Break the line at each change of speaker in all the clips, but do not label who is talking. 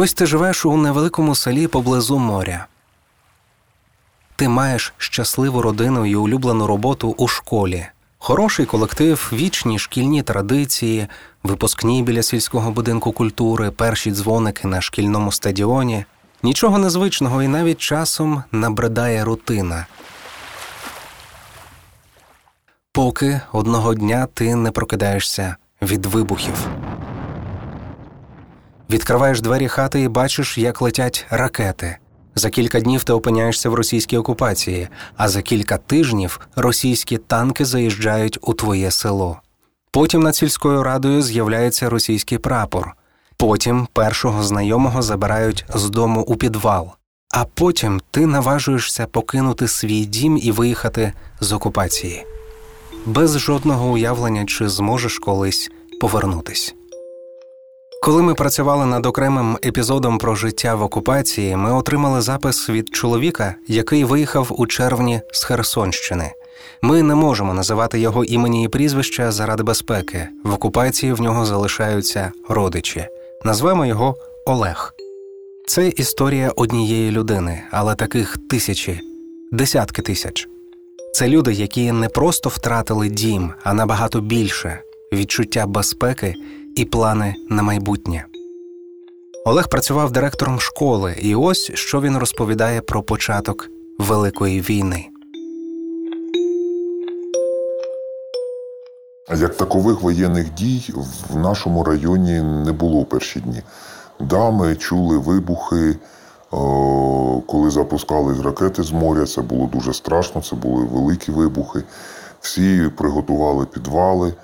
Ось ти живеш у невеликому селі поблизу моря. Ти маєш щасливу родину і улюблену роботу у школі, хороший колектив, вічні шкільні традиції, випускні біля сільського будинку культури, перші дзвоники на шкільному стадіоні. Нічого незвичного і навіть часом набридає рутина. Поки одного дня ти не прокидаєшся від вибухів. Відкриваєш двері хати і бачиш, як летять ракети. За кілька днів ти опиняєшся в російській окупації, а за кілька тижнів російські танки заїжджають у твоє село. Потім над сільською радою з'являється російський прапор. Потім першого знайомого забирають з дому у підвал. А потім ти наважуєшся покинути свій дім і виїхати з окупації без жодного уявлення, чи зможеш колись повернутись. Коли ми працювали над окремим епізодом про життя в окупації, ми отримали запис від чоловіка, який виїхав у червні з Херсонщини. Ми не можемо називати його імені і прізвища заради безпеки. В окупації в нього залишаються родичі. Назвемо його Олег. Це історія однієї людини, але таких тисячі, десятки тисяч. Це люди, які не просто втратили дім, а набагато більше відчуття безпеки і плани на майбутнє. Олег працював директором школи, і ось що він розповідає про початок Великої війни.
Як такових воєнних дій в нашому районі не було перші дні. Да, ми чули вибухи, коли запускали ракети з моря. Це було дуже страшно, це були великі вибухи. Всі приготували підвали,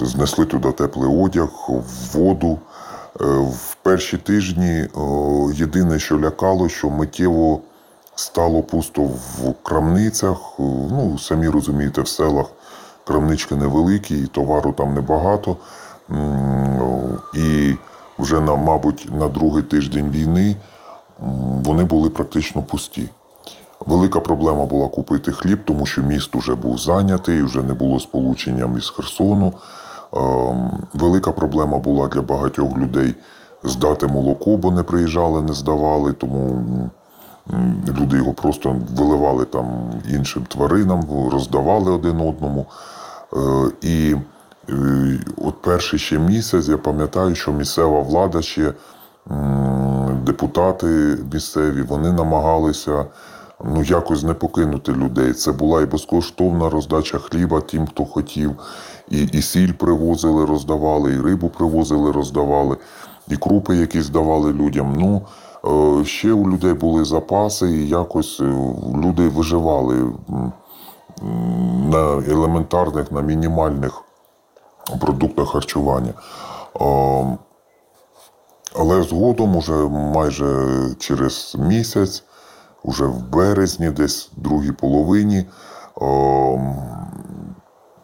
знесли туди теплий одяг, воду. Е, в перші тижні єдине, що лякало, що миттєво стало пусто в крамницях. Ну, самі розумієте, в селах крамнички невеликі, і товару там небагато. І вже на, мабуть, на другий тиждень війни вони були практично пусті. Велика проблема була купити хліб, тому що міст вже був зайнятий, вже не було сполучення із Херсону. Ем, велика проблема була для багатьох людей здати молоко, бо не приїжджали, не здавали, тому люди його просто виливали там іншим тваринам, роздавали один одному. Е, і е, от перший ще місяць я пам'ятаю, що місцева влада ще депутати місцеві, вони намагалися ну, якось не покинути людей. Це була і безкоштовна роздача хліба тим, хто хотів, і і сіль привозили, роздавали, і рибу привозили, роздавали, і крупи якісь давали людям. Ну, е, Ще у людей були запаси, і якось е, люди виживали на елементарних, на мінімальних продуктах харчування. Але згодом, уже майже через місяць, уже в березні, десь в другій половині,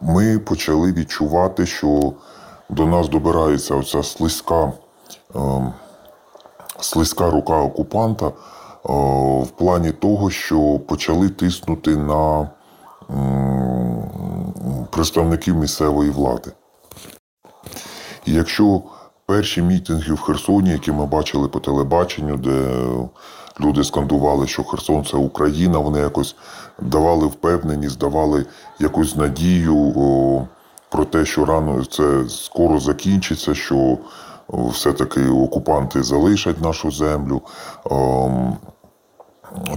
ми почали відчувати, що до нас добирається оця слизька, слизька рука окупанта в плані того, що почали тиснути на представників місцевої влади. І якщо перші мітинги в Херсоні, які ми бачили по телебаченню, де люди скандували, що Херсон це Україна, вони якось давали впевненість, давали якусь надію о, про те, що рано це скоро закінчиться, що все-таки окупанти залишать нашу землю. О,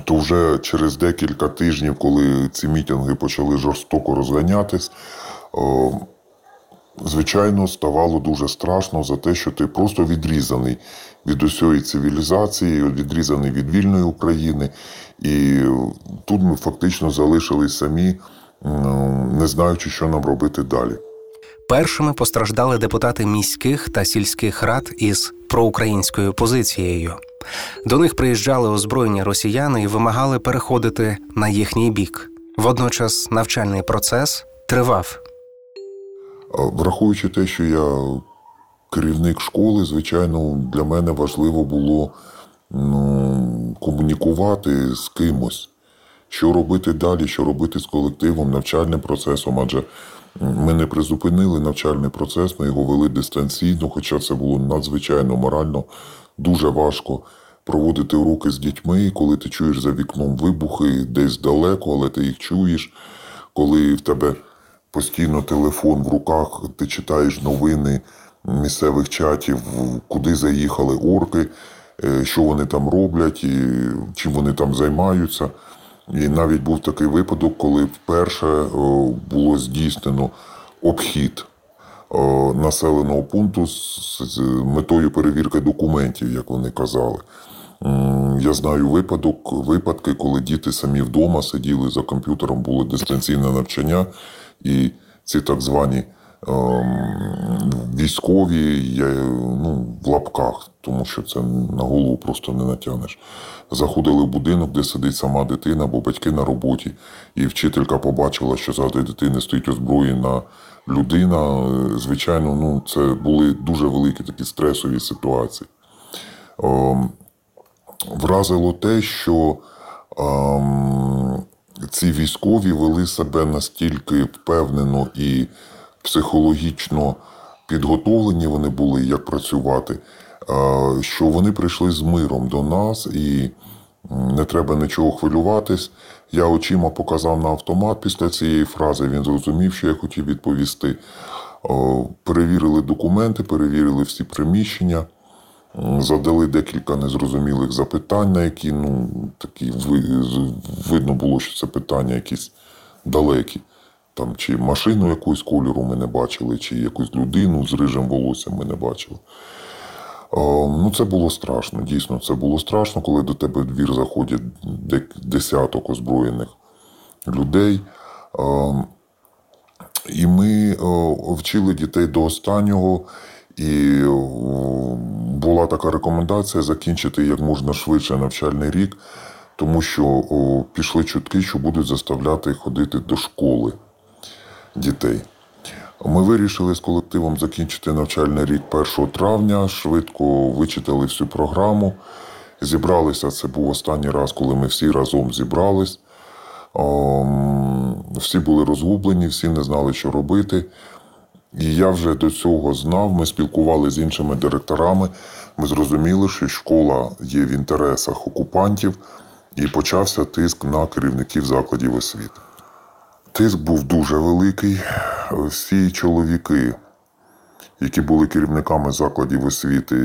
то вже через декілька тижнів, коли ці мітинги почали жорстоко розганятись, звичайно, ставало дуже страшно за те, що ти просто відрізаний від усієї цивілізації, відрізаний від вільної України. І тут ми фактично залишились самі, не знаючи, що нам робити далі.
Першими постраждали депутати міських та сільських рад із проукраїнською позицією. До них приїжджали озброєні росіяни і вимагали переходити на їхній бік. Водночас навчальний процес тривав.
Враховуючи те, що я керівник школи, звичайно, для мене важливо було ну, комунікувати з кимось, що робити далі, що робити з колективом, навчальним процесом. Адже ми не призупинили навчальний процес, ми його вели дистанційно, хоча це було надзвичайно морально дуже важко проводити уроки з дітьми, коли ти чуєш за вікном вибухи десь далеко, але ти їх чуєш, коли в тебе постійно телефон в руках, ти читаєш новини місцевих чатів, куди заїхали орки, е, що вони там роблять, і чим вони там займаються. І навіть був такий випадок, коли вперше було здійснено обхід населеного пункту з, метою перевірки документів, як вони казали. Я знаю випадок, випадки, коли діти самі вдома сиділи за комп'ютером, було дистанційне навчання, і ці так звані ем, військові я, ну, в лапках, тому що це на голову просто не натягнеш. Заходили в будинок, де сидить сама дитина, бо батьки на роботі, і вчителька побачила, що ззади дитини стоїть озброєна людина. Звичайно, ну, це були дуже великі такі стресові ситуації. Ем, вразило те, що ем, ці військові вели себе настільки впевнено і психологічно підготовлені вони були, як працювати, що вони прийшли з миром до нас і не треба нічого хвилюватись. Я очима показав на автомат після цієї фрази. Він зрозумів, що я хотів відповісти. Перевірили документи, перевірили всі приміщення. Задали декілька незрозумілих запитань, на які ну, такі видно було, що це питання якісь далекі. Там, чи машину якоїсь кольору ми не бачили, чи якусь людину з рижим волоссям ми не бачили. Ну, це було страшно. Дійсно, це було страшно, коли до тебе в двір заходять десяток озброєних людей. І ми вчили дітей до останнього, і е, була така рекомендація закінчити як можна швидше навчальний рік, тому що о, пішли чутки, що будуть заставляти ходити до школи дітей. Ми вирішили з колективом закінчити навчальний рік 1 травня, швидко вичитали всю програму. Зібралися. Це був останній раз, коли ми всі разом зібрались. Всі були розгублені, всі не знали, що робити. І я вже до цього знав. Ми спілкувалися з іншими директорами. Ми зрозуміли, що школа є в інтересах окупантів, і почався тиск на керівників закладів освіти. Тиск був дуже великий. Всі чоловіки, які були керівниками закладів освіти,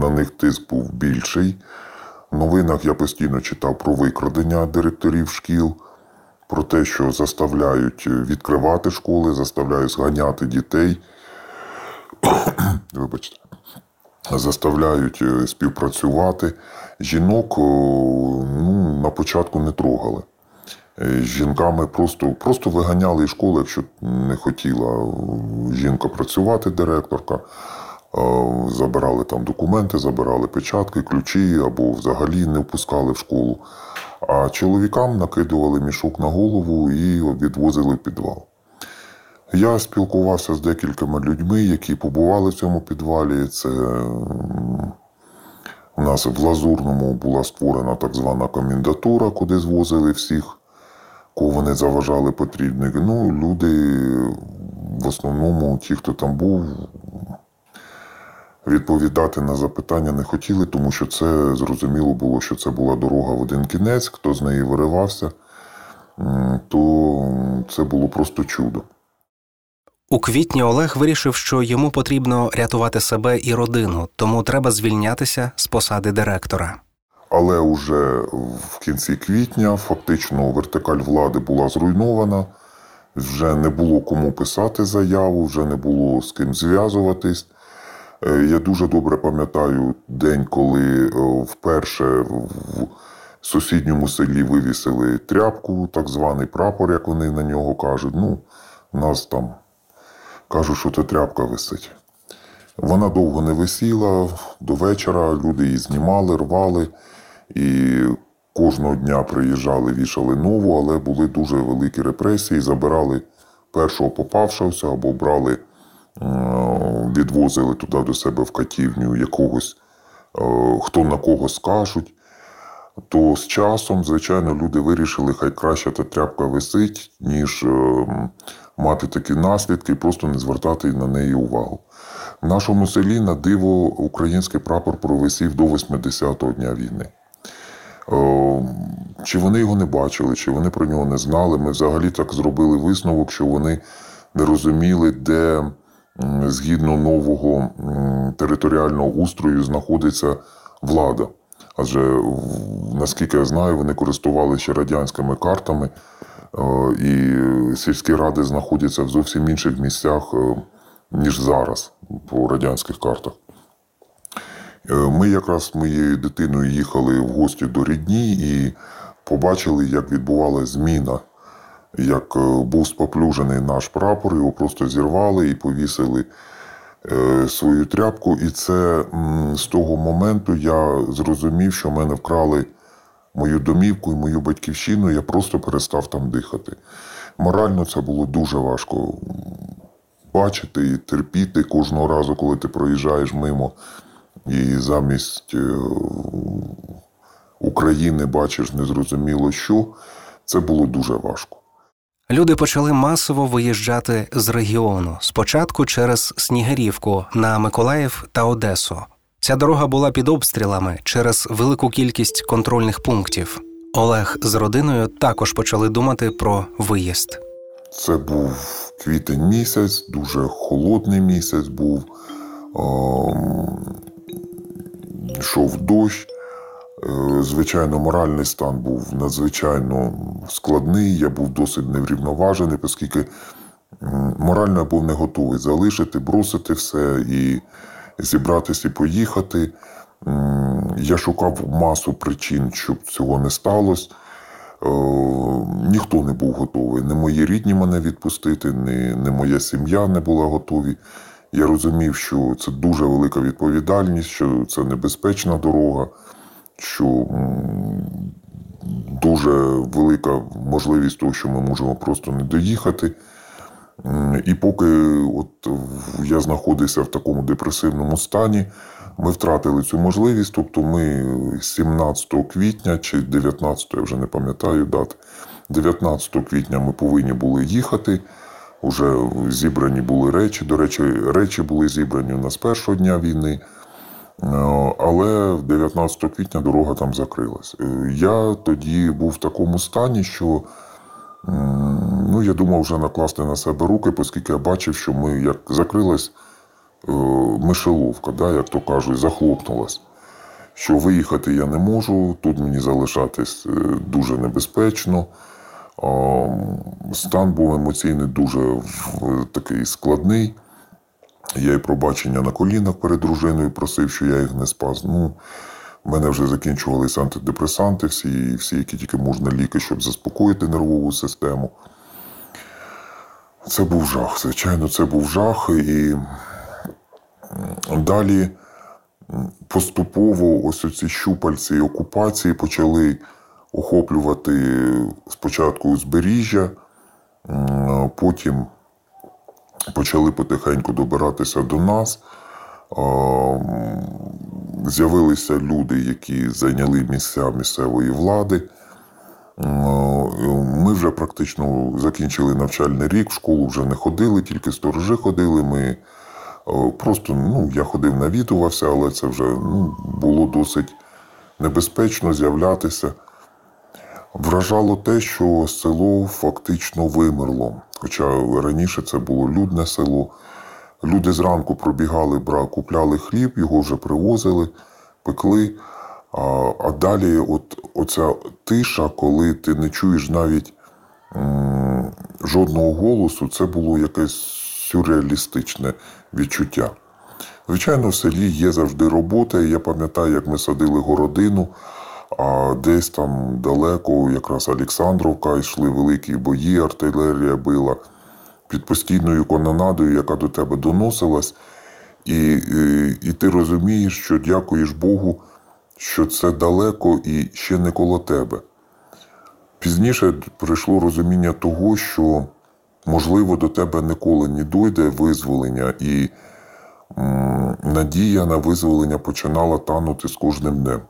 на них тиск був більший. В новинах я постійно читав про викрадення директорів шкіл, про те, що заставляють відкривати школи, заставляють зганяти дітей. Вибачте. Заставляють е, співпрацювати. Жінок ну, на початку не трогали. Е, З жінками просто, просто виганяли із школи, якщо не хотіла жінка працювати, директорка. Е, Забирали там документи, забирали печатки, ключі або взагалі не впускали в школу. А чоловікам накидували мішок на голову і відвозили підвал. Я спілкувався з декількома людьми, які побували в цьому підвалі. Це у нас в Лазурному була створена так звана комендатура, куди звозили всіх, кого вони заважали потрібних. Ну, люди, в основному, ті, хто там був, відповідати на запитання не хотіли, тому що це зрозуміло було, що це була дорога в один кінець, хто з неї виривався, то це було просто чудо.
У квітні Олег вирішив, що йому потрібно рятувати себе і родину, тому треба звільнятися з посади директора.
Але вже в кінці квітня фактично вертикаль влади була зруйнована, вже не було кому писати заяву, вже не було з ким зв'язуватись. Е, Я дуже добре пам'ятаю день, коли е, вперше в сусідньому селі вивісили тряпку, так званий прапор, як вони на нього кажуть. Ну, нас там кажуть, що це тряпка висить. Вона довго не висіла, до вечора люди її знімали, рвали, і кожного дня приїжджали, вішали нову, але були дуже великі репресії, забирали першого попавшогося або брали, відвозили туди до себе в катівню якогось, е, хто на кого скажуть. То з часом, звичайно, люди вирішили, хай краще та тряпка висить, ніж е, мати такі наслідки і просто не звертати на неї увагу. В нашому селі на диво український прапор провисів до 80-го дня війни. Чи вони його не бачили, чи вони про нього не знали. Ми взагалі так зробили висновок, що вони не розуміли, де згідно нового територіального устрою знаходиться влада. Адже, наскільки я знаю, вони користувалися радянськими картами, і сільські ради знаходяться в зовсім інших місцях, ніж зараз по радянських картах. Е, ми якраз з моєю дитиною їхали в гості до рідні і побачили, як відбувалася зміна, як е, був споплюжений наш прапор, його просто зірвали і повісили е, свою тряпку. І це з того моменту я зрозумів, що мене вкрали мою домівку і мою батьківщину, я просто перестав там дихати. Морально це було дуже важко бачити і терпіти кожного разу, коли ти проїжджаєш мимо. І замість е, України бачиш незрозуміло що, це було дуже важко.
Люди почали масово виїжджати з регіону спочатку через Снігирівку на Миколаїв та Одесу. Ця дорога була під обстрілами через велику кількість контрольних пунктів. Олег з родиною також почали думати про виїзд.
Це був квітень місяць, дуже холодний місяць був. Ем, йшов дощ. Е, звичайно, моральний стан був надзвичайно складний, я був досить неврівноважений, оскільки морально я був не готовий залишити, бросити все і зібратися і поїхати. Я шукав масу причин, щоб цього не сталося. Е, ніхто не був готовий. Не мої рідні мене відпустити, не, не моя сім'я не була готові. Я розумів, що це дуже велика відповідальність, що це небезпечна дорога, що дуже велика можливість того, що ми можемо просто не доїхати. І поки от я знаходився в такому депресивному стані, ми втратили цю можливість. Тобто ми 17 квітня чи 19, я вже не пам'ятаю дати, 19 квітня ми повинні були їхати. Уже зібрані були речі. До речі, речі були зібрані у нас першого дня війни. Е, але 19 квітня дорога там закрилась. Е, я тоді був в такому стані, що ну, я думав вже накласти на себе руки, оскільки я бачив, що ми як закрилась е, мишеловка, да, як то кажуть, захлопнулась. Що виїхати я не можу, тут мені залишатись дуже небезпечно. Стан був емоційний дуже такий складний. Я і пробачення на колінах перед дружиною просив, що я їх не спас. Ну, в мене вже закінчувалися антидепресанти, всі, всі, які тільки можна ліки, щоб заспокоїти нервову систему. Це був жах. Звичайно, це був жах. І далі поступово ось оці щупальці окупації почали охоплювати спочатку узбережжя, потім почали потихеньку добиратися до нас. З'явилися люди, які зайняли місця місцевої влади. Ми вже практично закінчили навчальний рік, в школу вже не ходили, тільки сторожі ходили. Ми просто ну, я ходив, навідувався, але це вже ну, було досить небезпечно з'являтися. Вражало те, що село фактично вимерло. Хоча раніше це було людне село. Люди зранку пробігали, бра, купляли хліб, його вже привозили, пекли. А а далі от, оця тиша, коли ти не чуєш навіть м, жодного голосу, це було якесь сюрреалістичне відчуття. Звичайно, в селі є завжди робота. Я пам'ятаю, як ми садили городину. А десь там далеко, якраз Олександровка, йшли великі бої, артилерія била під постійною канонадою, яка до тебе доносилась. І, і, і ти розумієш, що дякуєш Богу, що це далеко і ще не коло тебе. Пізніше прийшло розуміння того, що, можливо, до тебе ніколи не дойде визволення, і м, надія на визволення починала танути з кожним днем.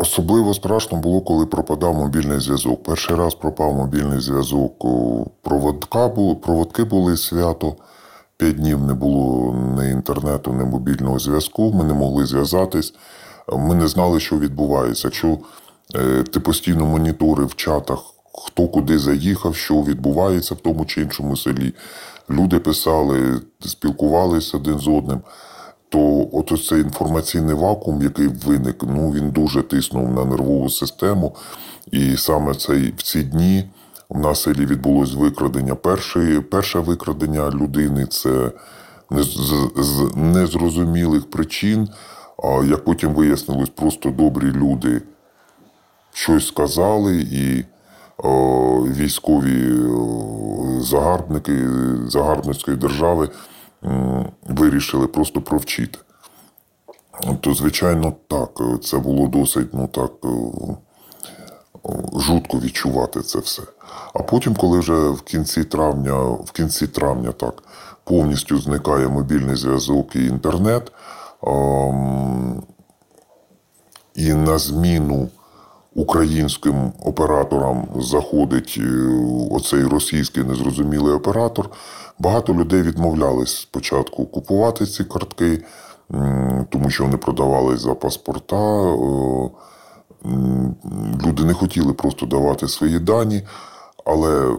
Особливо страшно було, коли пропадав мобільний зв'язок. Перший раз пропав мобільний зв'язок, проводка було, проводки були свято, П'ять днів не було ні інтернету, ні мобільного зв'язку. Ми не могли зв'язатись. Ми не знали, що відбувається. Якщо е, ти постійно моніторив в чатах, хто куди заїхав, що відбувається в тому чи іншому селі. Люди писали, спілкувалися один з одним. То от цей інформаційний вакуум, який виник, ну він дуже тиснув на нервову систему. І саме цей, в ці дні в нас селі відбулось викрадення. Перше, перше викрадення людини це з, незрозумілих причин. А як потім вияснилось, просто добрі люди щось сказали, і о, військові загарбники загарбницької держави вирішили просто провчити. То, звичайно, так, це було досить, ну так. Жутко відчувати це все. А потім, коли вже в кінці травня, в кінці травня так, повністю зникає мобільний зв'язок і інтернет, ем, і на зміну українським операторам заходить е, оцей російський незрозумілий оператор, багато людей відмовлялись спочатку купувати ці картки, тому що вони продавались за паспорта. Люди не хотіли просто давати свої дані, але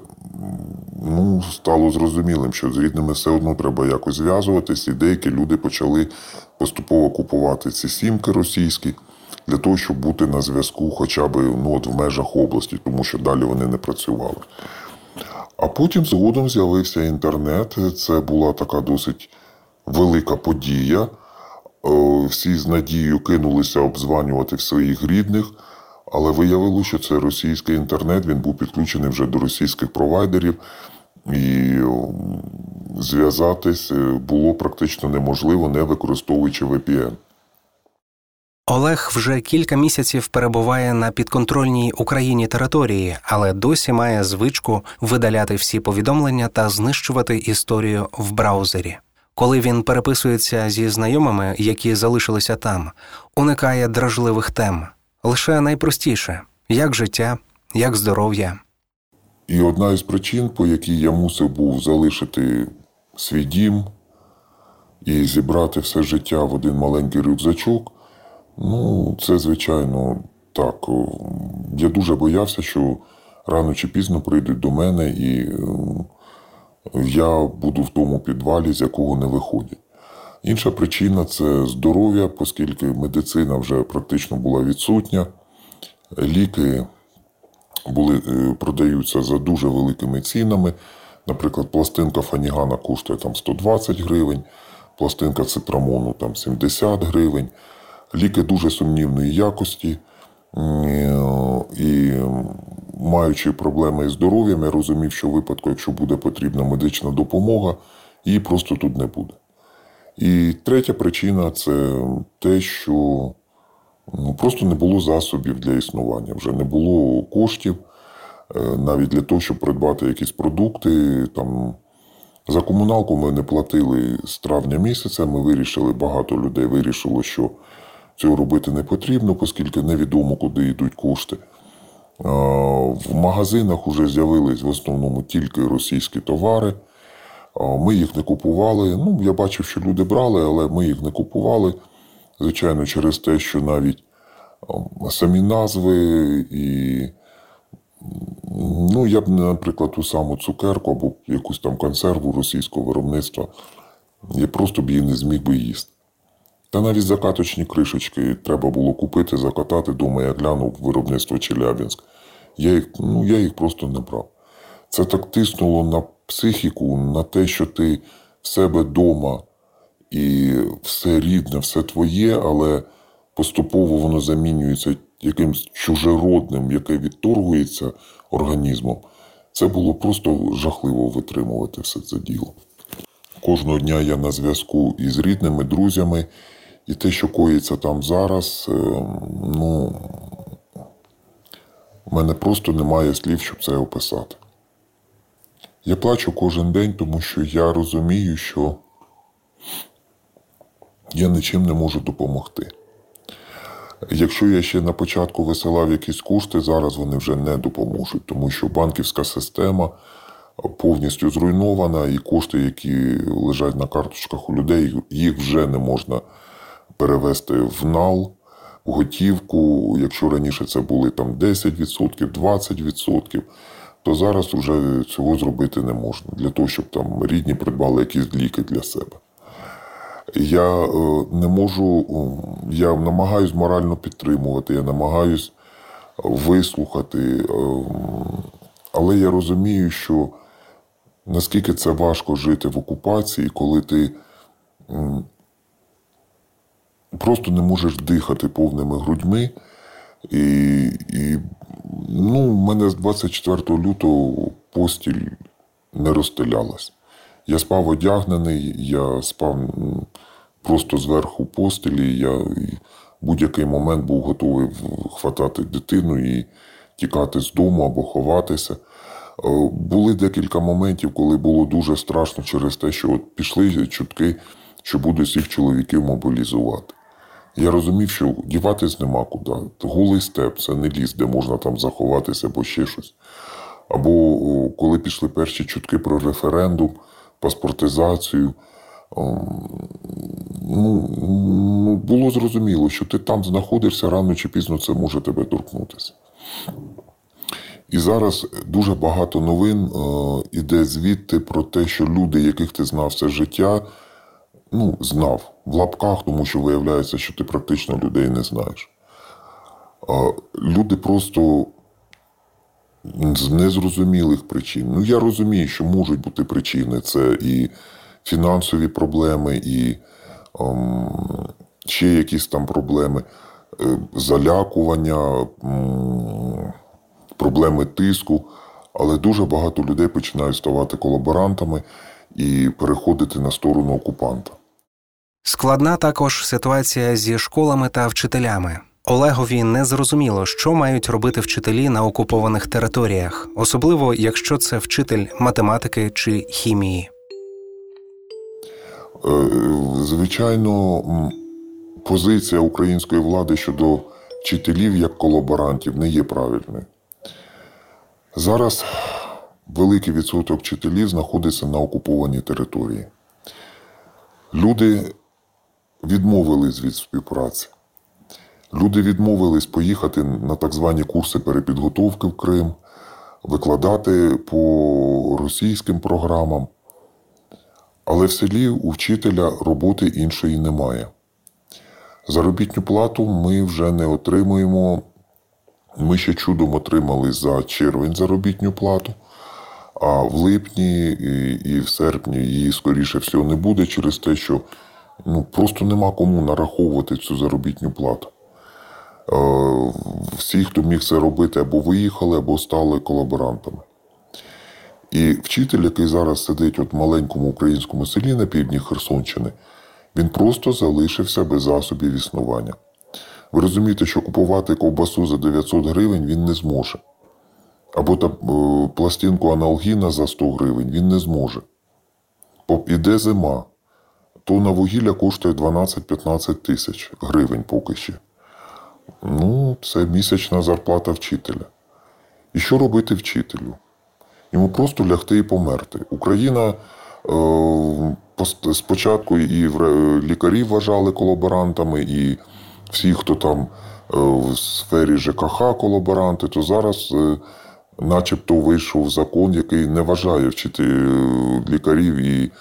ну, стало зрозумілим, що з рідними все одно треба якось зв'язуватись, і деякі люди почали поступово купувати ці сімки російські для того, щоб бути на зв'язку хоча б ну, от в межах області, тому що далі вони не працювали. А потім згодом з'явився інтернет. Це була така досить велика подія. Е, всі з надією кинулися обзванювати своїх рідних, але виявилося, що це російський інтернет, він був підключений вже до російських провайдерів, і зв'язатись е, було практично неможливо, не використовуючи VPN.
Олег вже кілька місяців перебуває на підконтрольній Україні території, але досі має звичку видаляти всі повідомлення та знищувати історію в браузері. Коли він переписується зі знайомими, які залишилися там, уникає дражливих тем лише найпростіше як життя, як здоров'я.
І одна із причин, по якій я мусив був залишити свій дім і зібрати все життя в один маленький рюкзачок, ну, це, звичайно, так. Я дуже боявся, що рано чи пізно прийдуть до мене і я буду в тому підвалі, з якого не виходять. Інша причина це здоров'я, оскільки медицина вже практично була відсутня. Ліки були, е, продаються за дуже великими цінами. Наприклад, пластинка фанігана коштує там 120 гривень, пластинка цитрамону там 70 гривень. Ліки дуже сумнівної якості. І маючи проблеми із здоров'ям, я розумів, що в випадку, якщо буде потрібна медична допомога, її просто тут не буде. І третя причина це те, що ну, просто не було засобів для існування, вже не було коштів е, навіть для того, щоб придбати якісь продукти. Там, За комуналку ми не платили з травня місяця. Ми вирішили, багато людей вирішило, що цього робити не потрібно, оскільки невідомо, куди йдуть кошти. В магазинах вже з'явились в основному тільки російські товари. Ми їх не купували. Ну, Я бачив, що люди брали, але ми їх не купували. Звичайно, через те, що навіть самі назви і. Ну, я б, наприклад, ту саму цукерку або якусь там консерву російського виробництва, я просто б її не зміг би їсти. Та навіть закаточні кришечки треба було купити, закатати дома, я глянув виробництво Челябінськ. Я їх ну, я їх просто не брав. Це так тиснуло на психіку, на те, що ти в себе вдома і все рідне, все твоє, але поступово воно замінюється якимсь чужеродним, яке відторгується організмом. Це було просто жахливо витримувати все це діло. Кожного дня я на зв'язку із рідними, друзями. І те, що коїться там зараз, е, ну, в мене просто немає слів, щоб це описати. Я плачу кожен день, тому що я розумію, що я нічим не можу допомогти. Якщо я ще на початку висилав якісь кошти, зараз вони вже не допоможуть, тому що банківська система повністю зруйнована, і кошти, які лежать на карточках у людей, їх вже не можна перевести в нал, в готівку. Якщо раніше це були там 10%, 20%, то зараз вже цього зробити не можна для того, щоб там рідні придбали якісь ліки для себе. Я е, не можу, я намагаюсь морально підтримувати, я намагаюсь вислухати, е, але я розумію, що наскільки це важко жити в окупації, коли ти просто не можеш дихати повними грудьми. І і ну, в мене з 24 лютого постіль не розстелялась. Я спав одягнений, я спав просто зверху постелі. Я в будь-який момент був готовий хватати дитину і тікати з дому або ховатися. Е, були декілька моментів, коли було дуже страшно через те, що от пішли чутки, що будуть всіх чоловіків мобілізувати. Я розумів, що діватись нема куди. Голий степ це не ліс, де можна там заховатися або ще щось. Або коли пішли перші чутки про референдум, паспортизацію, ну, ну, було зрозуміло, що ти там знаходишся рано чи пізно це може тебе торкнутися. І зараз дуже багато новин е, іде звідти про те, що люди, яких ти знав все життя, ну, знав в лапках, тому що виявляється, що ти практично людей не знаєш. Е, люди просто з незрозумілих причин. Ну, я розумію, що можуть бути причини. Це і фінансові проблеми, і ем, ще якісь там проблеми, е, залякування. Ем, проблеми тиску, але дуже багато людей починають ставати колаборантами і переходити на сторону окупанта.
Складна також ситуація зі школами та вчителями. Олегові не зрозуміло, що мають робити вчителі на окупованих територіях, особливо якщо це вчитель математики чи хімії.
Е, звичайно, позиція української влади щодо вчителів як колаборантів не є правильною. Зараз великий відсоток вчителів знаходиться на окупованій території. Люди відмовились від співпраці. Люди відмовились поїхати на так звані курси перепідготовки в Крим, викладати по російським програмам. Але в селі у вчителя роботи іншої немає. Заробітну плату ми вже не отримуємо ми ще чудом отримали за червень заробітню плату, а в липні і в серпні її, скоріше всього, не буде через те, що ну, просто нема кому нараховувати цю заробітню плату. Е, всі, хто міг це робити, або виїхали, або стали колаборантами. І вчитель, який зараз сидить от в маленькому українському селі на півдні Херсонщини, він просто залишився без засобів існування. Ви розумієте, що купувати ковбасу за 900 гривень він не зможе. Або та е, пластинку аналгіна за 100 гривень він не зможе. Іде зима. Тонна вугілля коштує 12-15 тисяч гривень поки ще. Ну, це місячна зарплата вчителя. І що робити вчителю? Йому просто лягти і померти. Україна е, спочатку і лікарі вважали колаборантами, і всі, хто там е, в сфері ЖКХ колаборанти, то зараз е, начебто вийшов закон, який не вважає вчити е, лікарів і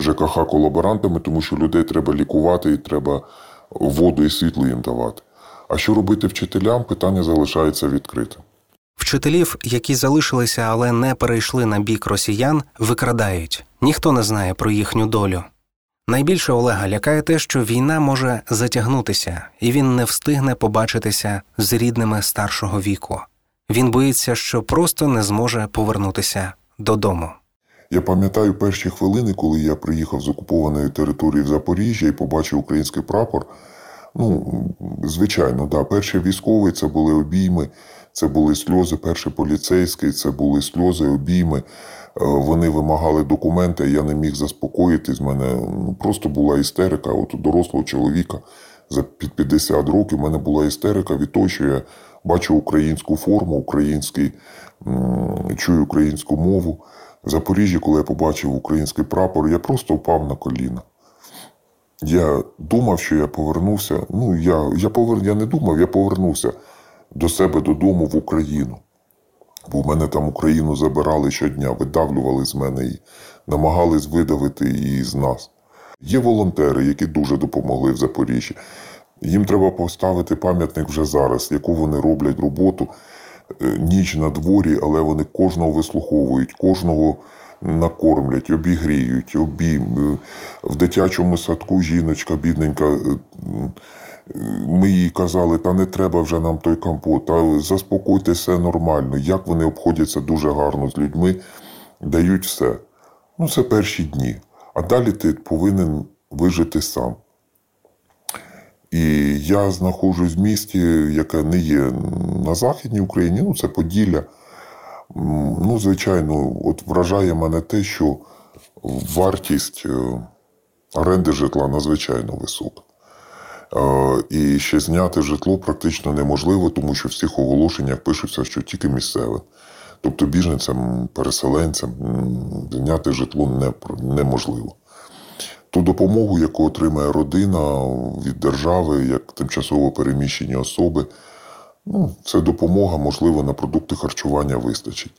ЖКХ колаборантами, тому що людей треба лікувати і треба воду і світло їм давати. А що робити вчителям? Питання залишається відкритим.
Вчителів, які залишилися, але не перейшли на бік росіян, викрадають. Ніхто не знає про їхню долю. Найбільше Олега лякає те, що війна може затягнутися, і він не встигне побачитися з рідними старшого віку. Він боїться, що просто не зможе повернутися додому.
Я пам'ятаю перші хвилини, коли я приїхав з окупованої території в Запоріжжя і побачив український прапор. Ну, звичайно, да, перший військовий це були обійми, це були сльози, перший поліцейський, це були сльози, обійми. Е, вони вимагали документи, я не міг заспокоїтись. Мене ну, просто була істерика. От у дорослого чоловіка за під 50 років в мене була істерика від того, що я бачу українську форму, український, чую українську мову. В Запоріжжі, коли я побачив український прапор, я просто впав на коліна. Я думав, що я повернувся. Ну, я я, повер... я не думав, я повернувся до себе додому в Україну. Бо в мене там Україну забирали щодня, видавлювали з мене і намагались видавити її з нас. Є волонтери, які дуже допомогли в Запоріжжі. Їм треба поставити пам'ятник вже зараз, яку вони роблять роботу ніч на дворі, але вони кожного вислуховують, кожного накормлять, обігріють, обійм. Е, в дитячому садку жіночка, бідненька. Е, ми їй казали, та не треба вже нам той компот, та заспокойте все нормально. Як вони обходяться дуже гарно з людьми, дають все. Ну, це перші дні. А далі ти повинен вижити сам. І я знаходжусь в місті, яке не є на Західній Україні, ну це Поділля. Ну, звичайно, от вражає мене те, що вартість е, оренди житла надзвичайно висока. Е, і ще зняти житло практично неможливо, тому що в всіх оголошеннях пишуться, що тільки місцеве. Тобто біженцям, переселенцям зняти житло неможливо. Ту допомогу, яку отримає родина від держави, як тимчасово переміщені особи, ну, це допомога, можливо, на продукти харчування вистачить.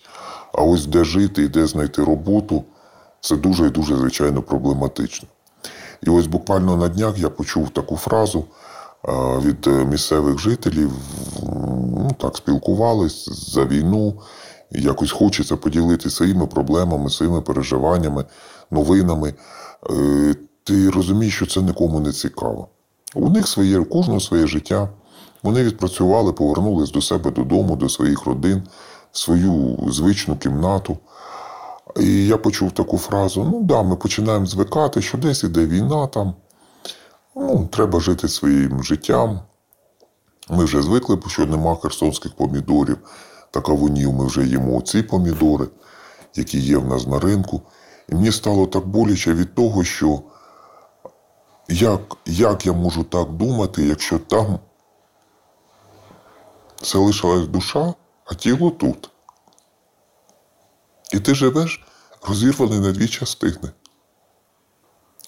А ось де жити і де знайти роботу, це дуже і дуже, звичайно, проблематично. І ось буквально на днях я почув таку фразу від е, місцевих жителів, ну так, спілкувались за війну, якось хочеться поділитися своїми проблемами, своїми переживаннями, новинами. Е, ти розумієш, що це нікому не цікаво. У них своє, у кожного своє життя. Вони відпрацювали, повернулись до себе додому, до своїх родин, свою звичну кімнату. І я почув таку фразу: ну да, ми починаємо звикати, що десь іде війна там. Ну, Треба жити своїм життям. Ми вже звикли, що нема херсонських помідорів та кавунів. Ми вже їмо ці помідори, які є в нас на ринку. І мені стало так боляче від того, що як, як я можу так думати, якщо там залишилась душа, а тіло тут. І ти живеш розірваний на дві частини.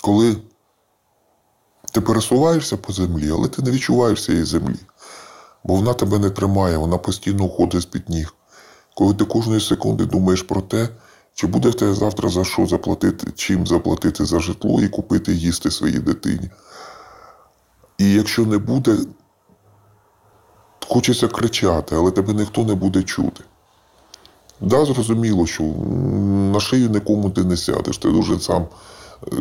Коли ти пересуваєшся по землі, але ти не відчуваєш цієї землі, бо вона тебе не тримає, вона постійно уходить з-під ніг. Коли ти кожної секунди думаєш про те, чи буде тебе завтра за що заплатити, чим заплатити за житло і купити їсти своїй дитині. І якщо не буде, хочеться кричати, але тебе ніхто не буде чути. Да, зрозуміло, що на шию нікому ти не сядеш, ти дуже сам е,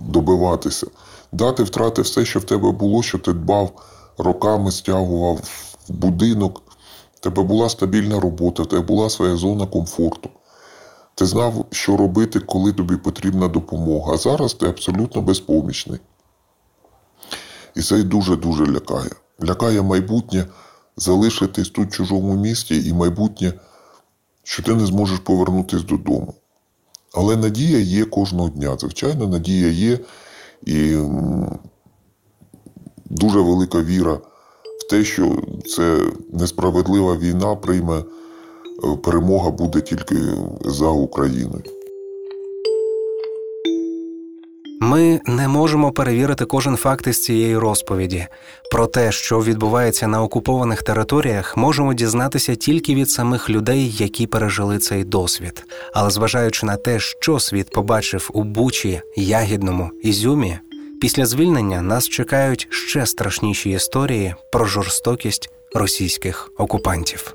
добиватися. Да, ти втратив все, що в тебе було, що ти дбав, роками стягував в будинок, в тебе була стабільна робота, в тебе була своя зона комфорту. Ти знав, що робити, коли тобі потрібна допомога. А зараз ти абсолютно безпомічний. І це дуже-дуже лякає. Лякає майбутнє залишитись тут в чужому місті і майбутнє що ти не зможеш повернутися додому. Але надія є кожного дня. Звичайно, надія є і дуже велика віра в те, що це несправедлива війна прийме перемога буде тільки за Україною.
Ми не можемо перевірити кожен факт із цієї розповіді. Про те, що відбувається на окупованих територіях, можемо дізнатися тільки від самих людей, які пережили цей досвід. Але зважаючи на те, що світ побачив у Бучі, Ягідному Ізюмі, після звільнення нас чекають ще страшніші історії про жорстокість російських окупантів.